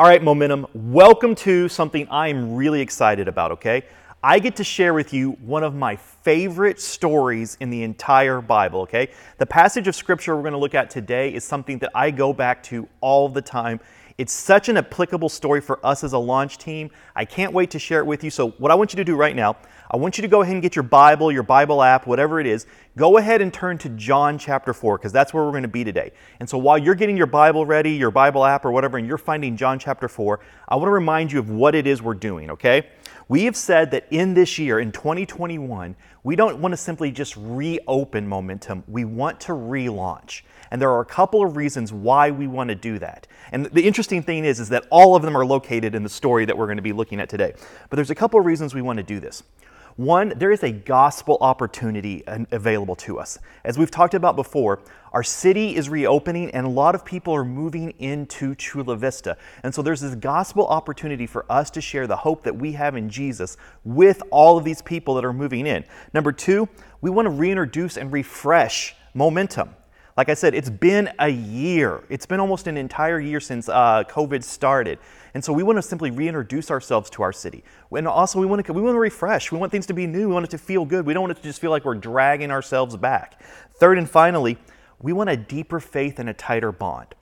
All right, Momentum, welcome to something I am really excited about, okay? I get to share with you one of my favorite stories in the entire Bible, okay? The passage of scripture we're going to look at today is something that I go back to all the time. It's such an applicable story for us as a launch team. I can't wait to share it with you. So, what I want you to do right now, I want you to go ahead and get your Bible, your Bible app, whatever it is. Go ahead and turn to John chapter 4, because that's where we're going to be today. And so, while you're getting your Bible ready, your Bible app, or whatever, and you're finding John chapter 4, I want to remind you of what it is we're doing, okay? We have said that in this year, in 2021, we don't want to simply just reopen momentum, we want to relaunch. And there are a couple of reasons why we want to do that. And the interesting thing is, is that all of them are located in the story that we're going to be looking at today. But there's a couple of reasons we want to do this. One, there is a gospel opportunity available to us. As we've talked about before, our city is reopening and a lot of people are moving into Chula Vista. And so there's this gospel opportunity for us to share the hope that we have in Jesus with all of these people that are moving in. Number two, we want to reintroduce and refresh momentum. Like I said, it's been a year. It's been almost an entire year since uh, COVID started. And so we want to simply reintroduce ourselves to our city. And also, we want, to, we want to refresh. We want things to be new. We want it to feel good. We don't want it to just feel like we're dragging ourselves back. Third and finally, we want a deeper faith and a tighter bond.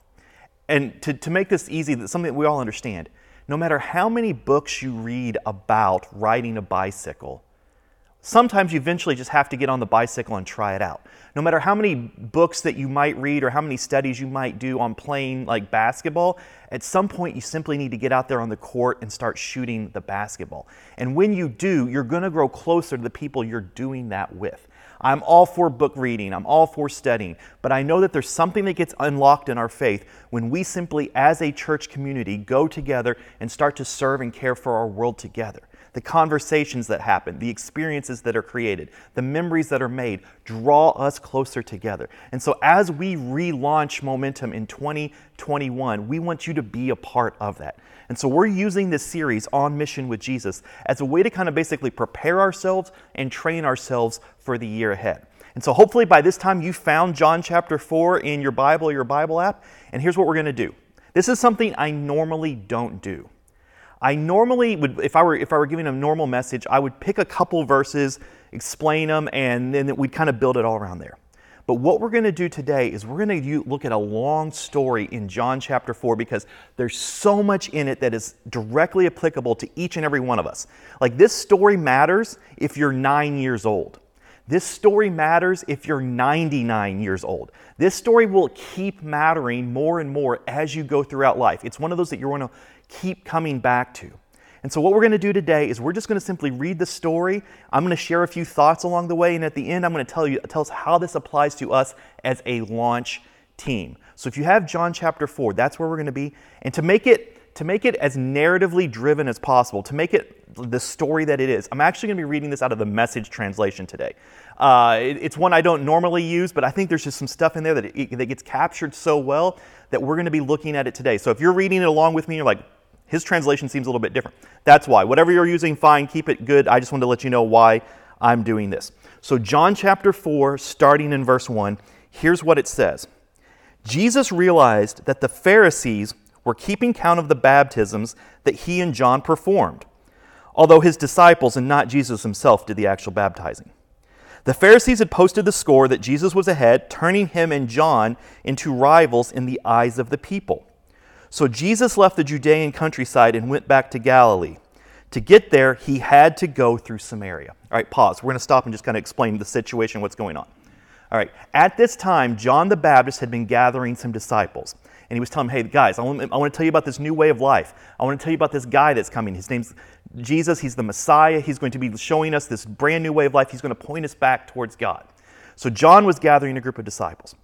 And to, to make this easy, that's something that we all understand. No matter how many books you read about riding a bicycle, sometimes you eventually just have to get on the bicycle and try it out. No matter how many books that you might read or how many studies you might do on playing like basketball, at some point you simply need to get out there on the court and start shooting the basketball. And when you do, you're going to grow closer to the people you're doing that with. I'm all for book reading, I'm all for studying, but I know that there's something that gets unlocked in our faith when we simply, as a church community, go together and start to serve and care for our world together the conversations that happen, the experiences that are created, the memories that are made draw us closer together. And so, as we relaunch Momentum in 2021, we want you to be a part of that. And so, we're using this series on mission with Jesus as a way to kind of basically prepare ourselves and train ourselves for the year ahead. And so, hopefully, by this time, you found John chapter 4 in your Bible or your Bible app. And here's what we're going to do this is something I normally don't do. I normally would, if I were if I were giving a normal message, I would pick a couple verses, explain them, and then we'd kind of build it all around there. But what we're going to do today is we're going to look at a long story in John chapter 4 because there's so much in it that is directly applicable to each and every one of us. Like this story matters if you're nine years old. This story matters if you're 99 years old. This story will keep mattering more and more as you go throughout life. It's one of those that you're going to keep coming back to. And so, what we're going to do today is we're just going to simply read the story. I'm going to share a few thoughts along the way, and at the end, I'm going to tell you tell us how this applies to us as a launch team. So, if you have John chapter four, that's where we're going to be. And to make it to make it as narratively driven as possible, to make it the story that it is, I'm actually going to be reading this out of the Message translation today. Uh, it, it's one I don't normally use, but I think there's just some stuff in there that it, that gets captured so well that we're going to be looking at it today. So, if you're reading it along with me, you're like his translation seems a little bit different. That's why. Whatever you're using, fine, keep it good. I just wanted to let you know why I'm doing this. So, John chapter 4, starting in verse 1, here's what it says Jesus realized that the Pharisees were keeping count of the baptisms that he and John performed, although his disciples and not Jesus himself did the actual baptizing. The Pharisees had posted the score that Jesus was ahead, turning him and John into rivals in the eyes of the people. So Jesus left the Judean countryside and went back to Galilee. To get there, he had to go through Samaria. All right, pause. We're going to stop and just kind of explain the situation, what's going on. All right, at this time, John the Baptist had been gathering some disciples. And he was telling them, hey, guys, I want, I want to tell you about this new way of life. I want to tell you about this guy that's coming. His name's Jesus. He's the Messiah. He's going to be showing us this brand new way of life. He's going to point us back towards God. So John was gathering a group of disciples.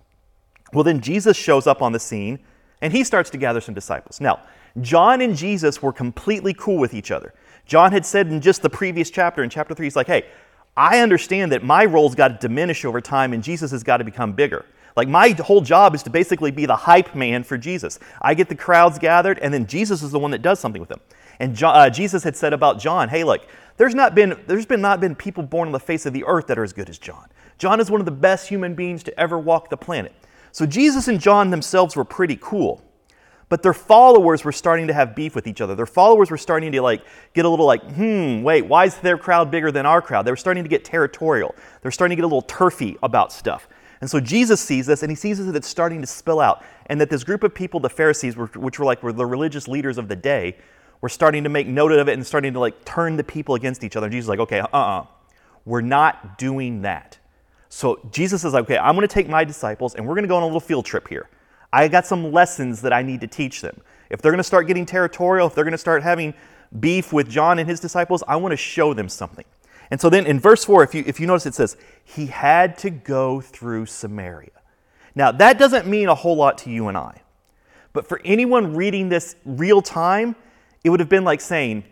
Well, then Jesus shows up on the scene and he starts to gather some disciples. Now, John and Jesus were completely cool with each other. John had said in just the previous chapter, in chapter 3, he's like, hey, I understand that my role's got to diminish over time and Jesus has got to become bigger. Like, my whole job is to basically be the hype man for Jesus. I get the crowds gathered, and then Jesus is the one that does something with them. And John, uh, Jesus had said about John, hey, look, there's not been there's been not been people born on the face of the earth that are as good as John. John is one of the best human beings to ever walk the planet. So Jesus and John themselves were pretty cool. But their followers were starting to have beef with each other. Their followers were starting to like get a little like, hmm, wait, why is their crowd bigger than our crowd? They were starting to get territorial. They're starting to get a little turfy about stuff. And so Jesus sees this and he sees that it's starting to spill out and that this group of people, the Pharisees, which were like were the religious leaders of the day, were starting to make note of it and starting to like turn the people against each other. And Jesus is like, okay, uh-uh, we're not doing that. So Jesus is like, okay, I'm going to take my disciples and we're going to go on a little field trip here. I got some lessons that I need to teach them. If they're going to start getting territorial, if they're going to start having beef with John and his disciples, I want to show them something. And so then in verse 4, if you, if you notice, it says, He had to go through Samaria. Now, that doesn't mean a whole lot to you and I. But for anyone reading this real time, it would have been like saying,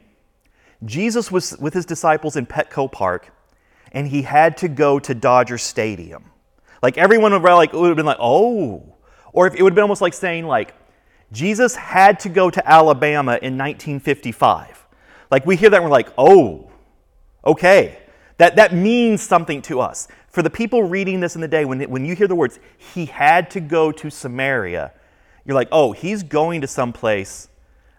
Jesus was with his disciples in Petco Park, and he had to go to Dodger Stadium. Like everyone would, like, would have been like, oh. Or if it would have been almost like saying, like, Jesus had to go to Alabama in 1955. Like we hear that and we're like, oh, okay. That, that means something to us. For the people reading this in the day, when, when you hear the words, he had to go to Samaria, you're like, oh, he's going to some place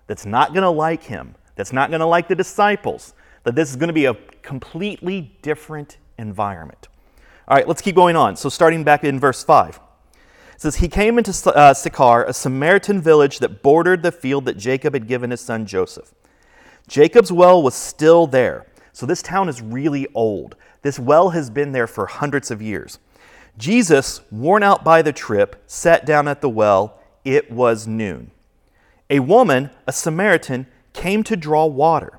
that's not going to like him, that's not going to like the disciples, that this is going to be a completely different environment. All right, let's keep going on. So, starting back in verse 5. It says, He came into uh, Sychar, a Samaritan village that bordered the field that Jacob had given his son Joseph. Jacob's well was still there. So this town is really old. This well has been there for hundreds of years. Jesus, worn out by the trip, sat down at the well. It was noon. A woman, a Samaritan, came to draw water.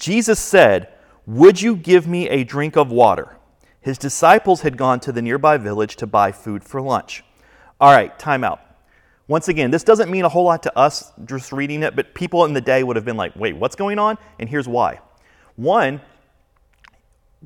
Jesus said, Would you give me a drink of water? His disciples had gone to the nearby village to buy food for lunch. All right, time out. Once again, this doesn't mean a whole lot to us just reading it, but people in the day would have been like, wait, what's going on? And here's why. One,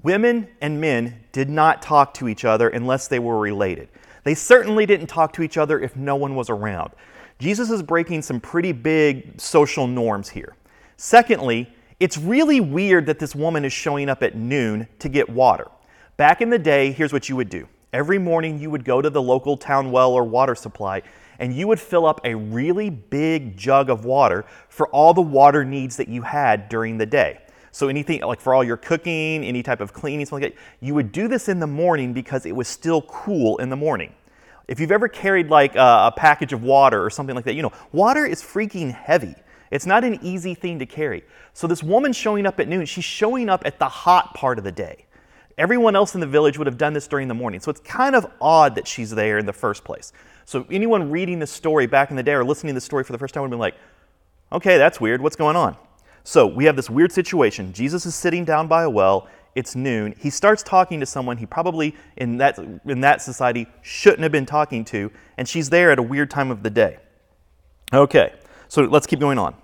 women and men did not talk to each other unless they were related. They certainly didn't talk to each other if no one was around. Jesus is breaking some pretty big social norms here. Secondly, it's really weird that this woman is showing up at noon to get water. Back in the day, here's what you would do. Every morning, you would go to the local town well or water supply and you would fill up a really big jug of water for all the water needs that you had during the day. So anything like for all your cooking, any type of cleaning, something like that, you would do this in the morning because it was still cool in the morning. If you've ever carried like a, a package of water or something like that, you know, water is freaking heavy. It's not an easy thing to carry. So this woman showing up at noon, she's showing up at the hot part of the day. Everyone else in the village would have done this during the morning. So it's kind of odd that she's there in the first place. So anyone reading this story back in the day or listening to the story for the first time would be like, okay, that's weird. What's going on? So we have this weird situation. Jesus is sitting down by a well. It's noon. He starts talking to someone he probably in that in that society shouldn't have been talking to, and she's there at a weird time of the day. Okay, so let's keep going on.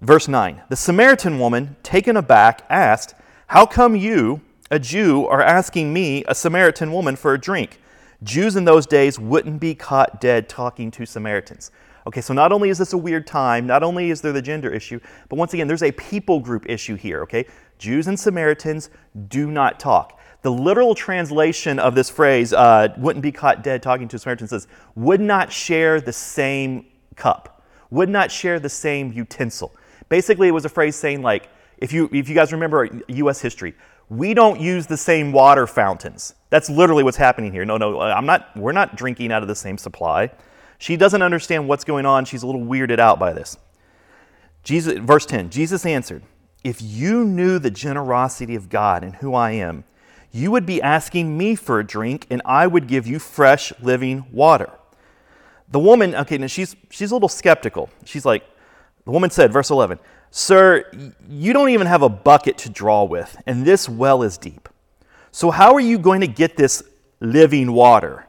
Verse 9. The Samaritan woman, taken aback, asked, How come you, a Jew, are asking me, a Samaritan woman, for a drink? Jews in those days wouldn't be caught dead talking to Samaritans. Okay, so not only is this a weird time, not only is there the gender issue, but once again, there's a people group issue here, okay? Jews and Samaritans do not talk. The literal translation of this phrase, uh, wouldn't be caught dead talking to Samaritans, says, would not share the same cup, would not share the same utensil. Basically, it was a phrase saying, like, if you, if you guys remember U.S. history, we don't use the same water fountains. That's literally what's happening here. No, no, uh, I'm not, we're not drinking out of the same supply. She doesn't understand what's going on. She's a little weirded out by this. Jesus, verse 10 Jesus answered, If you knew the generosity of God and who I am, you would be asking me for a drink, and I would give you fresh living water. The woman, okay, now she's, she's a little skeptical. She's like, the woman said, verse 11, Sir, you don't even have a bucket to draw with, and this well is deep. So, how are you going to get this living water?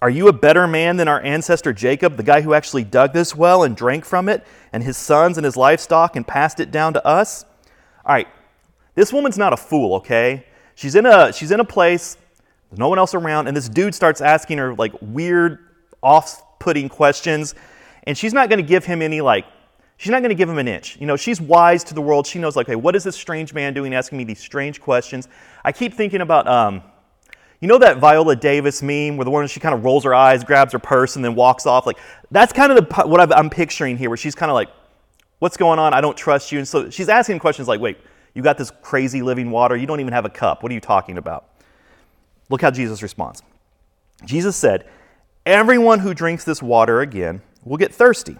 Are you a better man than our ancestor Jacob, the guy who actually dug this well and drank from it, and his sons and his livestock and passed it down to us? All right, this woman's not a fool, okay? She's in a, she's in a place, there's no one else around, and this dude starts asking her like weird, off putting questions, and she's not going to give him any like she's not going to give him an inch. You know, she's wise to the world. She knows, like, hey, what is this strange man doing asking me these strange questions? I keep thinking about, um, You know that Viola Davis meme where the woman she kind of rolls her eyes, grabs her purse, and then walks off. Like that's kind of the, what i am picturing here, where she's kind of like, "What's going on? I don't trust you." And so she's asking questions like, "Wait, you got this crazy living water? You don't even have a cup. What are you talking about?" Look how Jesus responds. Jesus said, "Everyone who drinks this water again will get thirsty.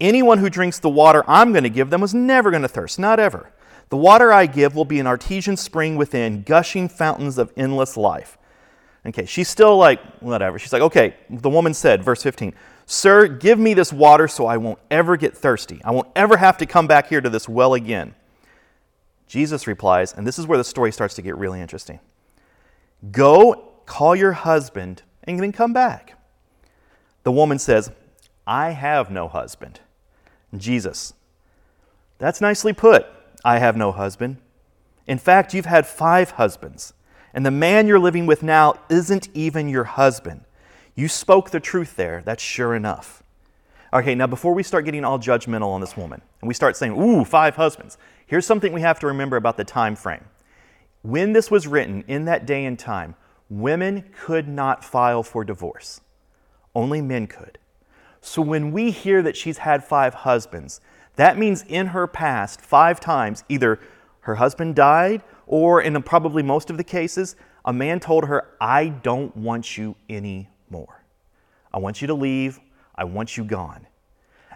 Anyone who drinks the water I'm going to give them is never going to thirst, not ever." The water I give will be an artesian spring within, gushing fountains of endless life. Okay, she's still like, whatever. She's like, okay, the woman said, verse 15, Sir, give me this water so I won't ever get thirsty. I won't ever have to come back here to this well again. Jesus replies, and this is where the story starts to get really interesting Go call your husband and then come back. The woman says, I have no husband. Jesus, that's nicely put. I have no husband. In fact, you've had five husbands, and the man you're living with now isn't even your husband. You spoke the truth there. That's sure enough. Okay, now before we start getting all judgmental on this woman and we start saying, ooh, five husbands, here's something we have to remember about the time frame. When this was written in that day and time, women could not file for divorce, only men could. So when we hear that she's had five husbands, that means in her past, five times, either her husband died, or in probably most of the cases, a man told her, I don't want you anymore. I want you to leave. I want you gone.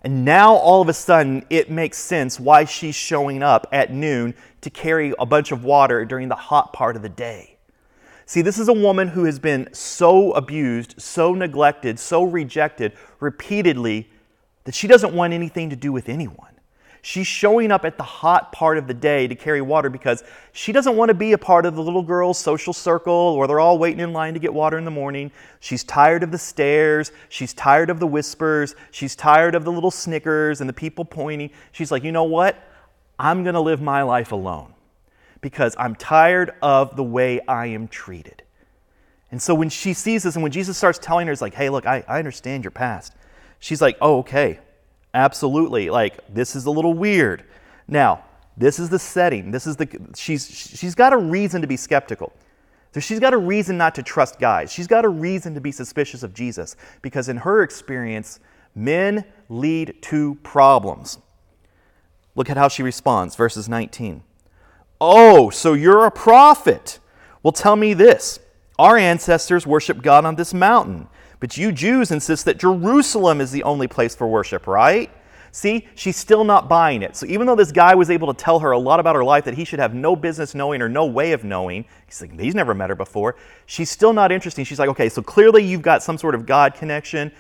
And now all of a sudden, it makes sense why she's showing up at noon to carry a bunch of water during the hot part of the day. See, this is a woman who has been so abused, so neglected, so rejected repeatedly that she doesn't want anything to do with anyone. She's showing up at the hot part of the day to carry water because she doesn't want to be a part of the little girl's social circle where they're all waiting in line to get water in the morning. She's tired of the stares. She's tired of the whispers. She's tired of the little snickers and the people pointing. She's like, you know what? I'm going to live my life alone because I'm tired of the way I am treated. And so when she sees this and when Jesus starts telling her, it's like, hey, look, I, I understand your past. She's like, oh, okay. Absolutely. Like, this is a little weird. Now, this is the setting. This is the she's she's got a reason to be skeptical. So she's got a reason not to trust guys. She's got a reason to be suspicious of Jesus because in her experience, men lead to problems. Look at how she responds, verses 19. Oh, so you're a prophet. Well, tell me this. Our ancestors worshiped God on this mountain. But you Jews insist that Jerusalem is the only place for worship, right? See, she's still not buying it. So even though this guy was able to tell her a lot about her life that he should have no business knowing or no way of knowing, he's like, he's never met her before, she's still not interested. She's like, okay, so clearly you've got some sort of God connection.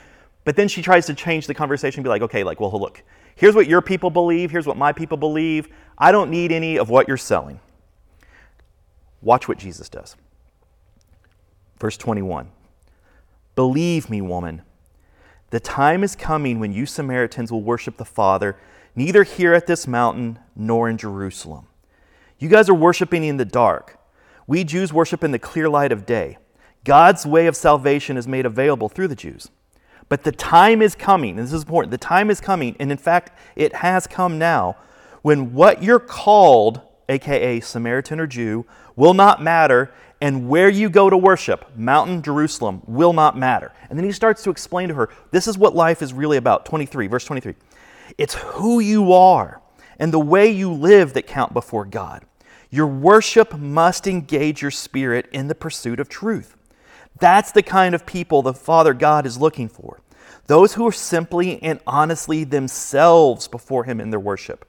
But then she tries to change the conversation and be like, okay, like, well, look, here's what your people believe, here's what my people believe. I don't need any of what you're selling. Watch what Jesus does. Verse 21. Believe me, woman, the time is coming when you Samaritans will worship the Father, neither here at this mountain nor in Jerusalem. You guys are worshiping in the dark. We Jews worship in the clear light of day. God's way of salvation is made available through the Jews. But the time is coming, and this is important the time is coming, and in fact, it has come now, when what you're called, aka Samaritan or Jew, will not matter, and where you go to worship, Mountain Jerusalem, will not matter. And then he starts to explain to her this is what life is really about. 23, verse 23. It's who you are and the way you live that count before God. Your worship must engage your spirit in the pursuit of truth. That's the kind of people the Father God is looking for. Those who are simply and honestly themselves before Him in their worship.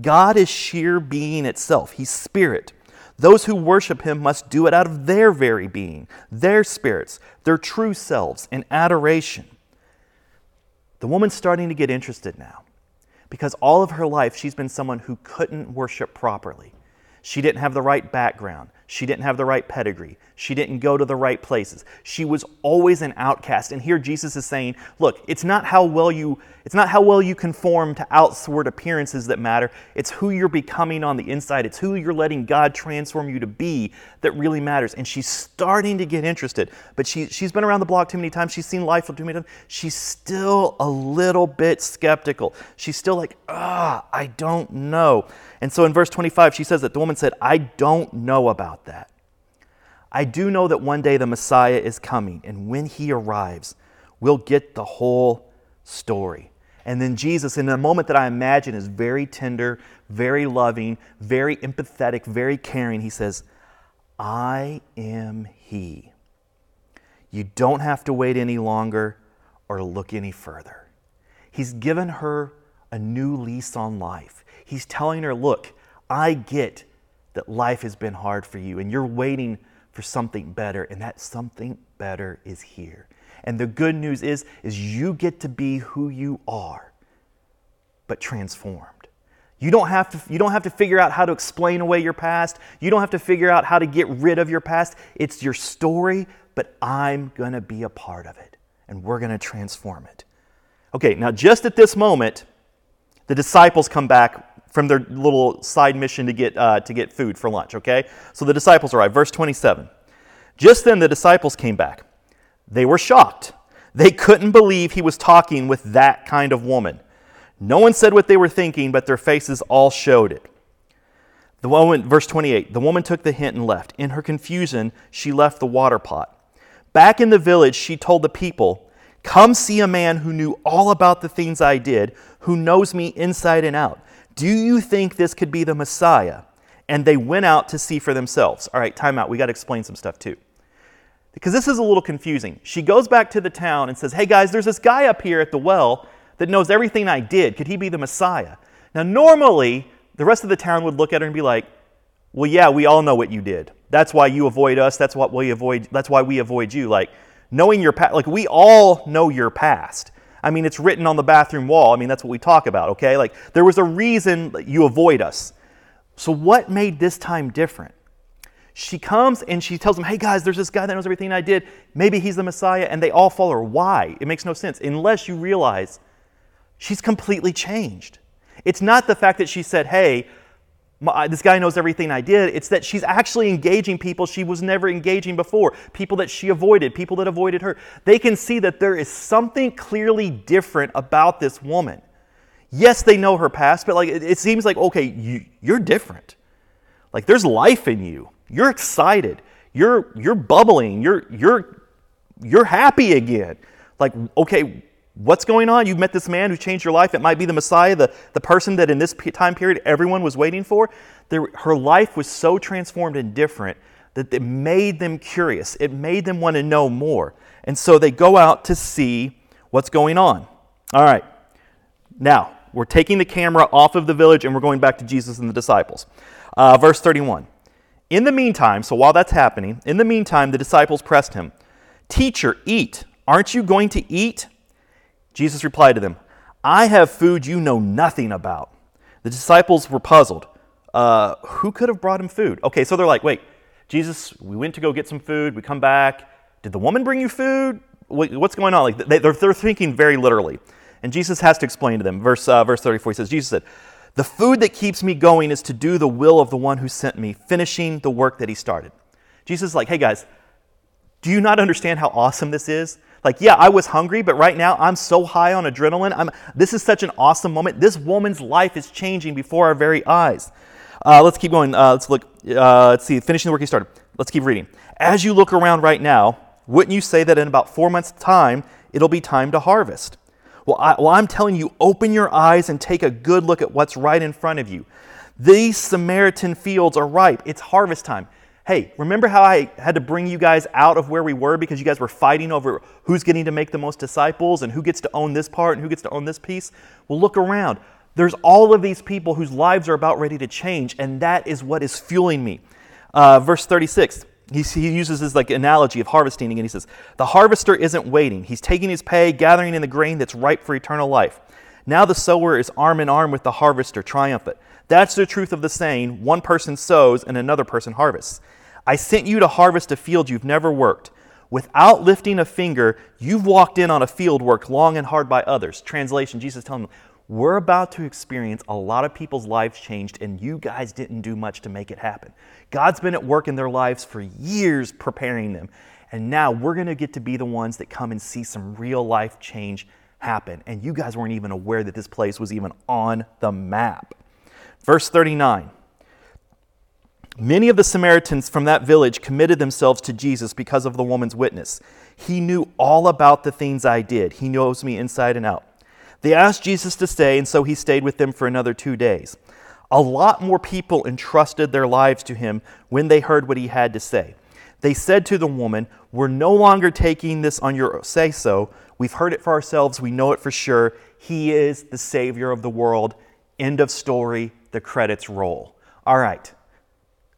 God is sheer being itself, He's spirit. Those who worship him must do it out of their very being, their spirits, their true selves, in adoration. The woman's starting to get interested now because all of her life she's been someone who couldn't worship properly. She didn't have the right background. She didn't have the right pedigree. She didn't go to the right places. She was always an outcast. And here Jesus is saying, look, it's not how well you it's not how well you conform to outward appearances that matter. It's who you're becoming on the inside. It's who you're letting God transform you to be that really matters. And she's starting to get interested. But she, she's been around the block too many times. She's seen life too many times. She's still a little bit skeptical. She's still like, ah, I don't know. And so in verse 25, she says that the woman said, I don't know about that. I do know that one day the Messiah is coming, and when he arrives, we'll get the whole story. And then Jesus, in a moment that I imagine is very tender, very loving, very empathetic, very caring, he says, I am he. You don't have to wait any longer or look any further. He's given her a new lease on life. He's telling her, Look, I get that life has been hard for you and you're waiting for something better, and that something better is here. And the good news is, is you get to be who you are, but transformed. You don't, have to, you don't have to figure out how to explain away your past. You don't have to figure out how to get rid of your past. It's your story, but I'm going to be a part of it, and we're going to transform it. Okay, now just at this moment, the disciples come back from their little side mission to get, uh, to get food for lunch, okay? So the disciples arrive. Verse 27. Just then the disciples came back. They were shocked. They couldn't believe he was talking with that kind of woman. No one said what they were thinking, but their faces all showed it. The woman, verse 28, the woman took the hint and left. In her confusion, she left the water pot. Back in the village, she told the people, Come see a man who knew all about the things I did, who knows me inside and out. Do you think this could be the Messiah? And they went out to see for themselves. All right, time out. We got to explain some stuff too. Because this is a little confusing. She goes back to the town and says, Hey guys, there's this guy up here at the well that knows everything I did. Could he be the Messiah? Now, normally, the rest of the town would look at her and be like, Well, yeah, we all know what you did. That's why you avoid us. That's what we avoid. That's why we avoid you. Like, knowing your past, like, we all know your past. I mean, it's written on the bathroom wall. I mean, that's what we talk about, okay? Like, there was a reason you avoid us. So, what made this time different? She comes and she tells them, hey guys, there's this guy that knows everything I did. Maybe he's the Messiah. And they all follow her. Why? It makes no sense unless you realize she's completely changed. It's not the fact that she said, hey, this guy knows everything I did. It's that she's actually engaging people she was never engaging before, people that she avoided, people that avoided her. They can see that there is something clearly different about this woman. Yes, they know her past, but like it, it seems like okay, you, you're different. Like there's life in you. You're excited. You're you're bubbling. You're you're you're happy again. Like okay, What's going on? You've met this man who changed your life. It might be the Messiah, the, the person that in this time period everyone was waiting for. There, her life was so transformed and different that it made them curious. It made them want to know more. And so they go out to see what's going on. All right. Now, we're taking the camera off of the village and we're going back to Jesus and the disciples. Uh, verse 31. In the meantime, so while that's happening, in the meantime, the disciples pressed him Teacher, eat. Aren't you going to eat? Jesus replied to them, I have food you know nothing about. The disciples were puzzled. Uh, who could have brought him food? Okay, so they're like, wait, Jesus, we went to go get some food. We come back. Did the woman bring you food? What's going on? Like they, are they're thinking very literally. And Jesus has to explain to them. Verse, uh, verse 34, he says, Jesus said, The food that keeps me going is to do the will of the one who sent me, finishing the work that he started. Jesus is like, hey guys, do you not understand how awesome this is? Like, yeah, I was hungry, but right now I'm so high on adrenaline. I'm, this is such an awesome moment. This woman's life is changing before our very eyes. Uh, let's keep going. Uh, let's look. Uh, let's see. Finishing the work he started. Let's keep reading. As you look around right now, wouldn't you say that in about four months' time, it'll be time to harvest? Well, I, well, I'm telling you, open your eyes and take a good look at what's right in front of you. These Samaritan fields are ripe. It's harvest time hey, remember how I had to bring you guys out of where we were because you guys were fighting over who's getting to make the most disciples and who gets to own this part and who gets to own this piece? Well, look around. There's all of these people whose lives are about ready to change, and that is what is fueling me. Uh, verse 36, he, uses this like analogy of harvesting, and he says, The harvester isn't waiting. He's taking his pay, gathering in the grain that's ripe for eternal life. Now the sower is arm in arm with the harvester, triumphant. That's the truth of the saying one person sows and another person harvests. I sent you to harvest a field you've never worked. Without lifting a finger, you've walked in on a field worked long and hard by others. Translation Jesus telling them, We're about to experience a lot of people's lives changed, and you guys didn't do much to make it happen. God's been at work in their lives for years preparing them. And now we're going to get to be the ones that come and see some real life change happen. And you guys weren't even aware that this place was even on the map. Verse 39 Many of the Samaritans from that village committed themselves to Jesus because of the woman's witness. He knew all about the things I did, he knows me inside and out. They asked Jesus to stay, and so he stayed with them for another two days. A lot more people entrusted their lives to him when they heard what he had to say. They said to the woman, We're no longer taking this on your say so. We've heard it for ourselves. We know it for sure. He is the Savior of the world. End of story. The credits roll. All right.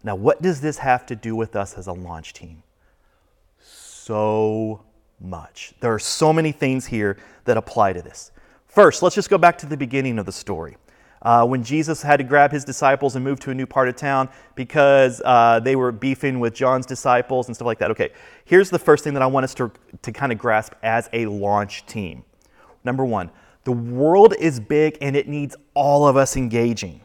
Now, what does this have to do with us as a launch team? So much. There are so many things here that apply to this. First, let's just go back to the beginning of the story. Uh, when Jesus had to grab his disciples and move to a new part of town because uh, they were beefing with John's disciples and stuff like that. Okay, here's the first thing that I want us to, to kind of grasp as a launch team. Number one, the world is big and it needs all of us engaging.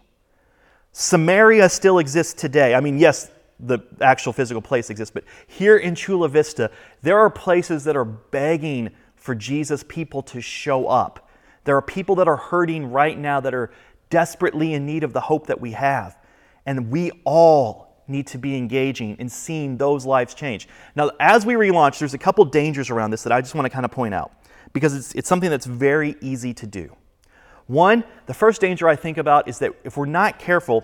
Samaria still exists today. I mean, yes, the actual physical place exists, but here in Chula Vista, there are places that are begging for Jesus' people to show up. There are people that are hurting right now that are desperately in need of the hope that we have. And we all need to be engaging in seeing those lives change. Now, as we relaunch, there's a couple dangers around this that I just want to kind of point out because it's, it's something that's very easy to do. One, the first danger I think about is that if we're not careful,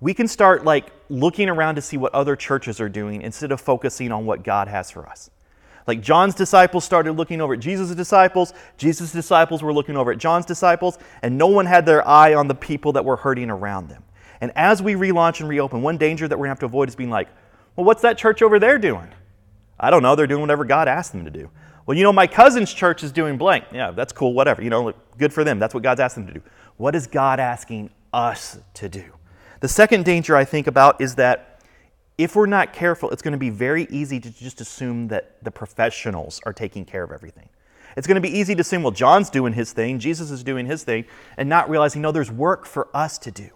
we can start like looking around to see what other churches are doing instead of focusing on what God has for us. Like John's disciples started looking over at Jesus' disciples, Jesus' disciples were looking over at John's disciples, and no one had their eye on the people that were hurting around them. And as we relaunch and reopen, one danger that we're going to have to avoid is being like, well, what's that church over there doing? I don't know. They're doing whatever God asked them to do. Well, you know, my cousin's church is doing blank. Yeah, that's cool, whatever. You know, good for them. That's what God's asked them to do. What is God asking us to do? The second danger I think about is that if we're not careful, it's going to be very easy to just assume that the professionals are taking care of everything. It's going to be easy to assume, well, John's doing his thing, Jesus is doing his thing, and not realizing, no, there's work for us to do.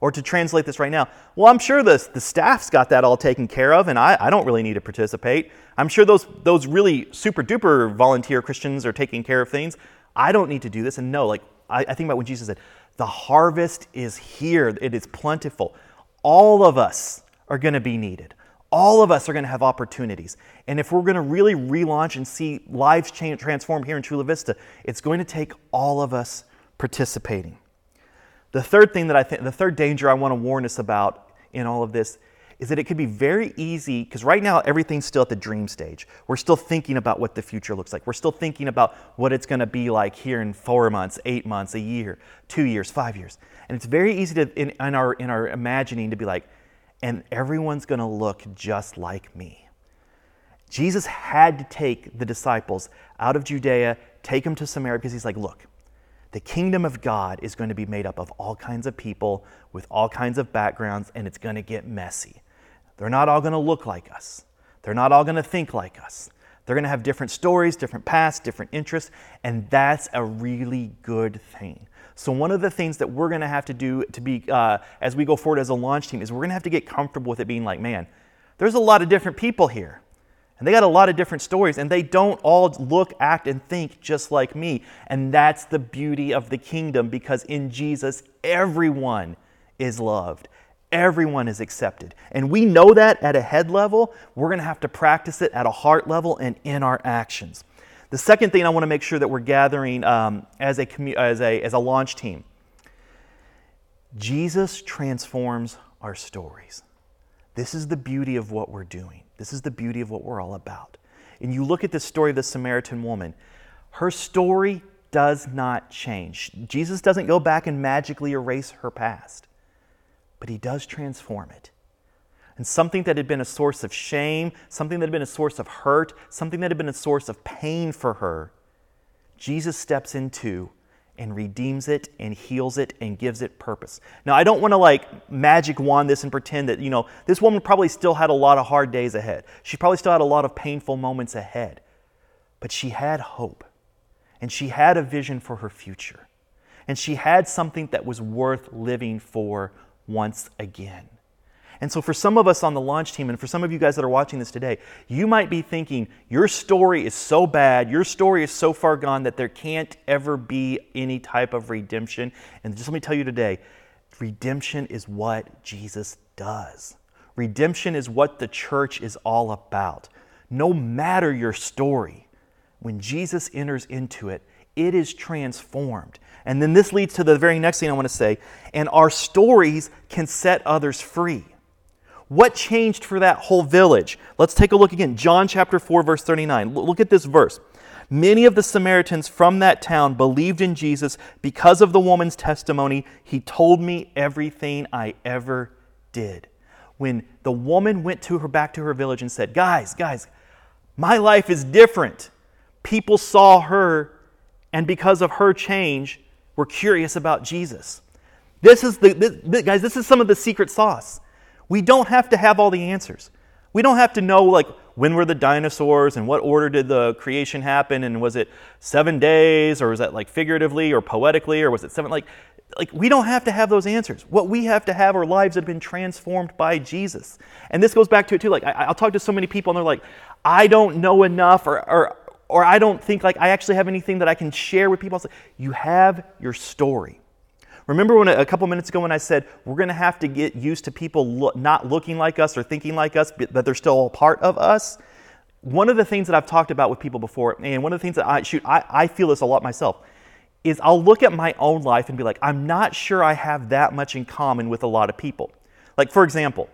Or to translate this right now, well, I'm sure the, the staff's got that all taken care of, and I, I don't really need to participate. I'm sure those, those really super duper volunteer Christians are taking care of things. I don't need to do this. And no, like, I, I think about when Jesus said, the harvest is here, it is plentiful. All of us are going to be needed. All of us are going to have opportunities. And if we're going to really relaunch and see lives change, transform here in Chula Vista, it's going to take all of us participating. The third thing that I think, the third danger I want to warn us about in all of this is that it could be very easy, because right now everything's still at the dream stage. We're still thinking about what the future looks like. We're still thinking about what it's going to be like here in four months, eight months, a year, two years, five years. And it's very easy to, in, in our, in our imagining to be like, and everyone's going to look just like me. Jesus had to take the disciples out of Judea, take them to Samaria, because he's like, look, the kingdom of God is going to be made up of all kinds of people with all kinds of backgrounds, and it's going to get messy. They're not all going to look like us, they're not all going to think like us. They're going to have different stories, different pasts, different interests, and that's a really good thing. So, one of the things that we're going to have to do to be, uh, as we go forward as a launch team, is we're going to have to get comfortable with it being like, man, there's a lot of different people here. And they got a lot of different stories, and they don't all look, act, and think just like me. And that's the beauty of the kingdom because in Jesus, everyone is loved, everyone is accepted. And we know that at a head level. We're going to have to practice it at a heart level and in our actions. The second thing I want to make sure that we're gathering um, as, a, as, a, as a launch team Jesus transforms our stories. This is the beauty of what we're doing. This is the beauty of what we're all about. And you look at the story of the Samaritan woman, her story does not change. Jesus doesn't go back and magically erase her past, but he does transform it. And something that had been a source of shame, something that had been a source of hurt, something that had been a source of pain for her, Jesus steps into and redeems it and heals it and gives it purpose. Now, I don't want to like magic wand this and pretend that, you know, this woman probably still had a lot of hard days ahead. She probably still had a lot of painful moments ahead. But she had hope and she had a vision for her future. And she had something that was worth living for once again. And so, for some of us on the launch team, and for some of you guys that are watching this today, you might be thinking, your story is so bad, your story is so far gone that there can't ever be any type of redemption. And just let me tell you today redemption is what Jesus does. Redemption is what the church is all about. No matter your story, when Jesus enters into it, it is transformed. And then this leads to the very next thing I want to say. And our stories can set others free. What changed for that whole village? Let's take a look again. John chapter 4, verse 39. Look at this verse. Many of the Samaritans from that town believed in Jesus because of the woman's testimony. He told me everything I ever did. When the woman went to her back to her village and said, "Guys, guys, my life is different." People saw her and because of her change were curious about Jesus. This is the this, guys, this is some of the secret sauce. We don't have to have all the answers. We don't have to know like when were the dinosaurs and what order did the creation happen and was it seven days or was that like figuratively or poetically or was it seven like like we don't have to have those answers. What we have to have are lives that have been transformed by jesus. And this goes back to it too like I, will talk to so many people and they're like i don't know enough or, or or i don't think like i actually have anything that i can share with people. You have your story Remember when a couple minutes ago when I said we're going to have to get used to people lo- not looking like us or thinking like us, but that they're still a part of us? One of the things that I've talked about with people before, and one of the things that I shoot, I, I feel this a lot myself, is I'll look at my own life and be like, I'm not sure I have that much in common with a lot of people. Like, for example,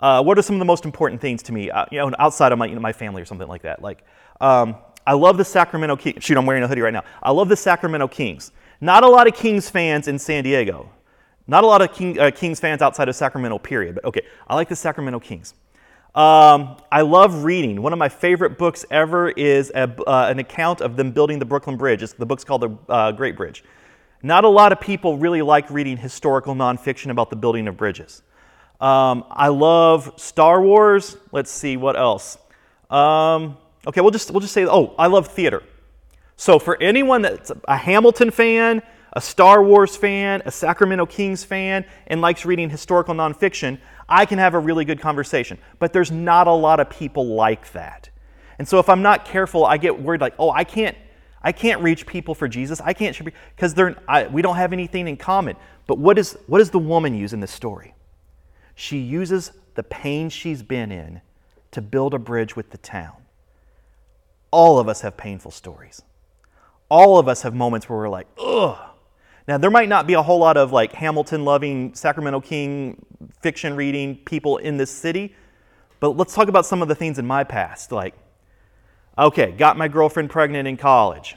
uh, what are some of the most important things to me, uh, you know, outside of my, you know, my family or something like that? Like, um, I love the Sacramento Kings. Shoot, I'm wearing a hoodie right now. I love the Sacramento Kings. Not a lot of Kings fans in San Diego. Not a lot of King, uh, Kings fans outside of Sacramento, period. But okay, I like the Sacramento Kings. Um, I love reading. One of my favorite books ever is a, uh, an account of them building the Brooklyn Bridge. It's, the book's called The uh, Great Bridge. Not a lot of people really like reading historical nonfiction about the building of bridges. Um, I love Star Wars. Let's see what else. Um, okay, we'll just we'll just say. Oh, I love theater. So, for anyone that's a Hamilton fan, a Star Wars fan, a Sacramento Kings fan, and likes reading historical nonfiction, I can have a really good conversation. But there's not a lot of people like that. And so if I'm not careful, I get worried like, oh, I can't, I can't reach people for Jesus. I can't because we don't have anything in common. But what is what does the woman use in this story? She uses the pain she's been in to build a bridge with the town. All of us have painful stories all of us have moments where we're like, ugh. Now, there might not be a whole lot of like Hamilton loving, Sacramento King fiction reading people in this city, but let's talk about some of the things in my past. Like, okay, got my girlfriend pregnant in college.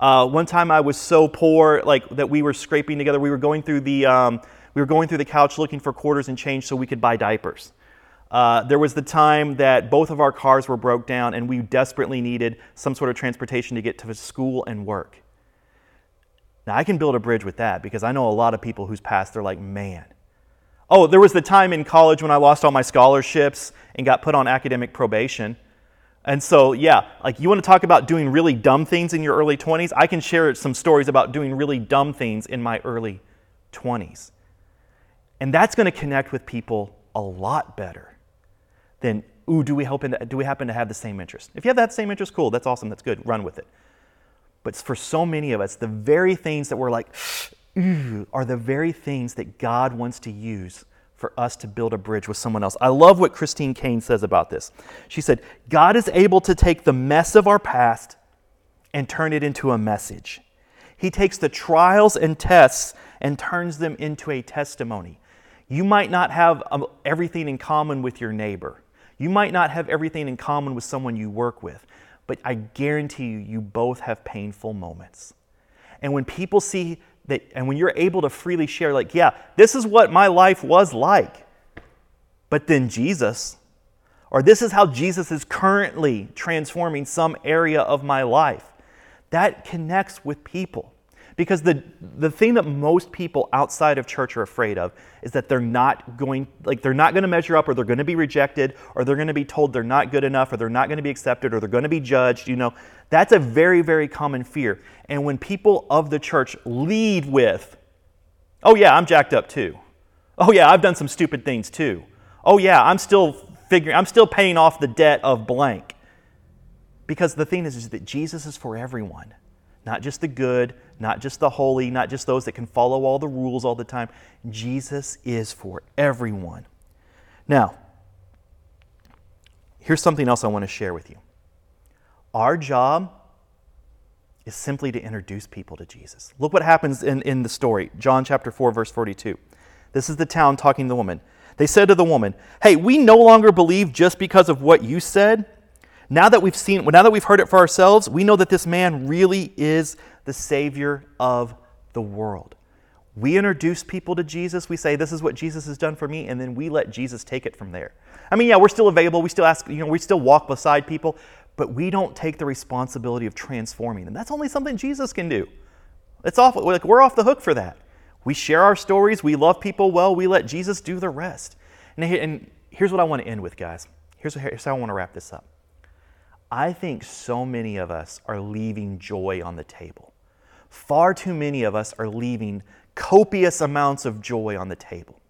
Uh, one time I was so poor, like that we were scraping together. We were going through the um, we were going through the couch looking for quarters and change so we could buy diapers. Uh, there was the time that both of our cars were broke down and we desperately needed some sort of transportation to get to school and work. Now, I can build a bridge with that because I know a lot of people whose past they're like, man. Oh, there was the time in college when I lost all my scholarships and got put on academic probation. And so, yeah, like you want to talk about doing really dumb things in your early 20s? I can share some stories about doing really dumb things in my early 20s. And that's going to connect with people a lot better then, ooh, do we, happen to, do we happen to have the same interest? If you have that same interest, cool, that's awesome, that's good, run with it. But for so many of us, the very things that we're like, ooh, are the very things that God wants to use for us to build a bridge with someone else. I love what Christine Caine says about this. She said, God is able to take the mess of our past and turn it into a message. He takes the trials and tests and turns them into a testimony. You might not have um, everything in common with your neighbor. You might not have everything in common with someone you work with, but I guarantee you, you both have painful moments. And when people see that, and when you're able to freely share, like, yeah, this is what my life was like, but then Jesus, or this is how Jesus is currently transforming some area of my life, that connects with people. Because the, the thing that most people outside of church are afraid of is that they're not going, like they're not going to measure up or they're going to be rejected or they're going to be told they're not good enough or they're not going to be accepted or they're going to be judged. You know, that's a very, very common fear. And when people of the church lead with, oh yeah, I'm jacked up too. Oh yeah, I've done some stupid things too. Oh yeah, I'm still figuring, I'm still paying off the debt of blank. Because the thing is, is that Jesus is for everyone. Not just the good, not just the holy, not just those that can follow all the rules all the time. Jesus is for everyone. Now, here's something else I want to share with you. Our job is simply to introduce people to Jesus. Look what happens in, in the story, John chapter 4, verse 42. This is the town talking to the woman. They said to the woman, Hey, we no longer believe just because of what you said. Now that we've seen, now that we've heard it for ourselves, we know that this man really is the Savior of the world. We introduce people to Jesus. We say, This is what Jesus has done for me, and then we let Jesus take it from there. I mean, yeah, we're still available. We still ask, you know, we still walk beside people, but we don't take the responsibility of transforming them. That's only something Jesus can do. It's off, like, we're off the hook for that. We share our stories. We love people well. We let Jesus do the rest. And, here's what I want to end with, guys. Here's how I want to wrap this up. I think so many of us are leaving joy on the table. Far too many of us are leaving copious amounts of joy on the table.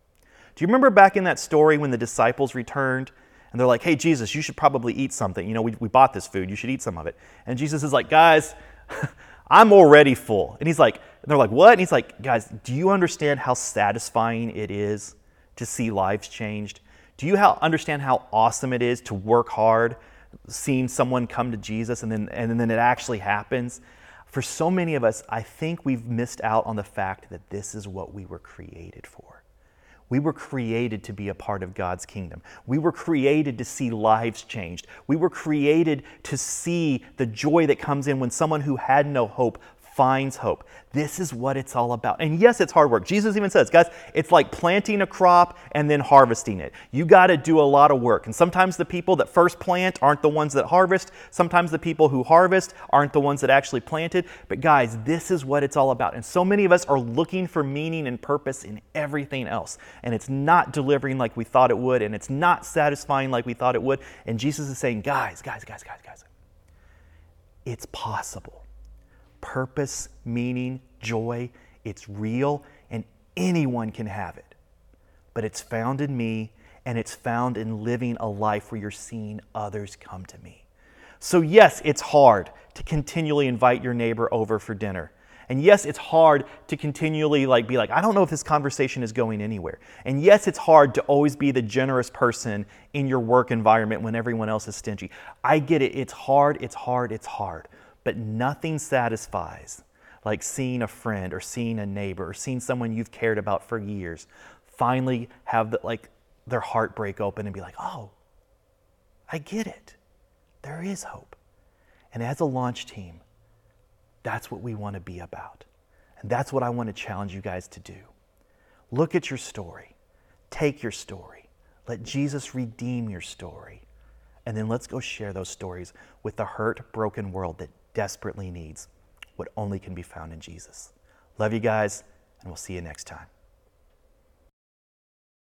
Do you remember back in that story when the disciples returned and they're like, hey, Jesus, you should probably eat something. You know, we, we bought this food, you should eat some of it. And Jesus is like, guys, I'm already full. And he's like, and they're like, what? And he's like, guys, do you understand how satisfying it is to see lives changed? Do you how, understand how awesome it is to work hard, seeing someone come to Jesus and then, and then it actually happens? For so many of us, I think we've missed out on the fact that this is what we were created for. We were created to be a part of God's kingdom. We were created to see lives changed. We were created to see the joy that comes in when someone who had no hope finds hope. This is what it's all about. And yes, it's hard work. Jesus even says, guys, it's like planting a crop and then harvesting it. You got to do a lot of work. And sometimes the people that first plant aren't the ones that harvest. Sometimes the people who harvest aren't the ones that actually planted. But guys, this is what it's all about. And so many of us are looking for meaning and purpose in everything else. And it's not delivering like we thought it would, and it's not satisfying like we thought it would. And Jesus is saying, guys, guys, guys, guys, guys, it's possible purpose, meaning, joy. It's real, and anyone can have it. But it's found in me, and it's found in living a life where you're seeing others come to me. So, yes, it's hard to continually invite your neighbor over for dinner. And yes, it's hard to continually like be like, I don't know if this conversation is going anywhere. And yes, it's hard to always be the generous person in your work environment when everyone else is stingy. I get it. It's hard, it's hard, it's hard. But nothing satisfies like seeing a friend or seeing a neighbor or seeing someone you've cared about for years finally have the, like their heart break open and be like, "Oh, I get it. There is hope." And as a launch team, that's what we want to be about. And that's what I want to challenge you guys to do. Look at your story. Take your story. Let Jesus redeem your story. And then let's go share those stories with the hurt, broken world that desperately needs what only can be found in Jesus. Love you guys, and we'll see you next time.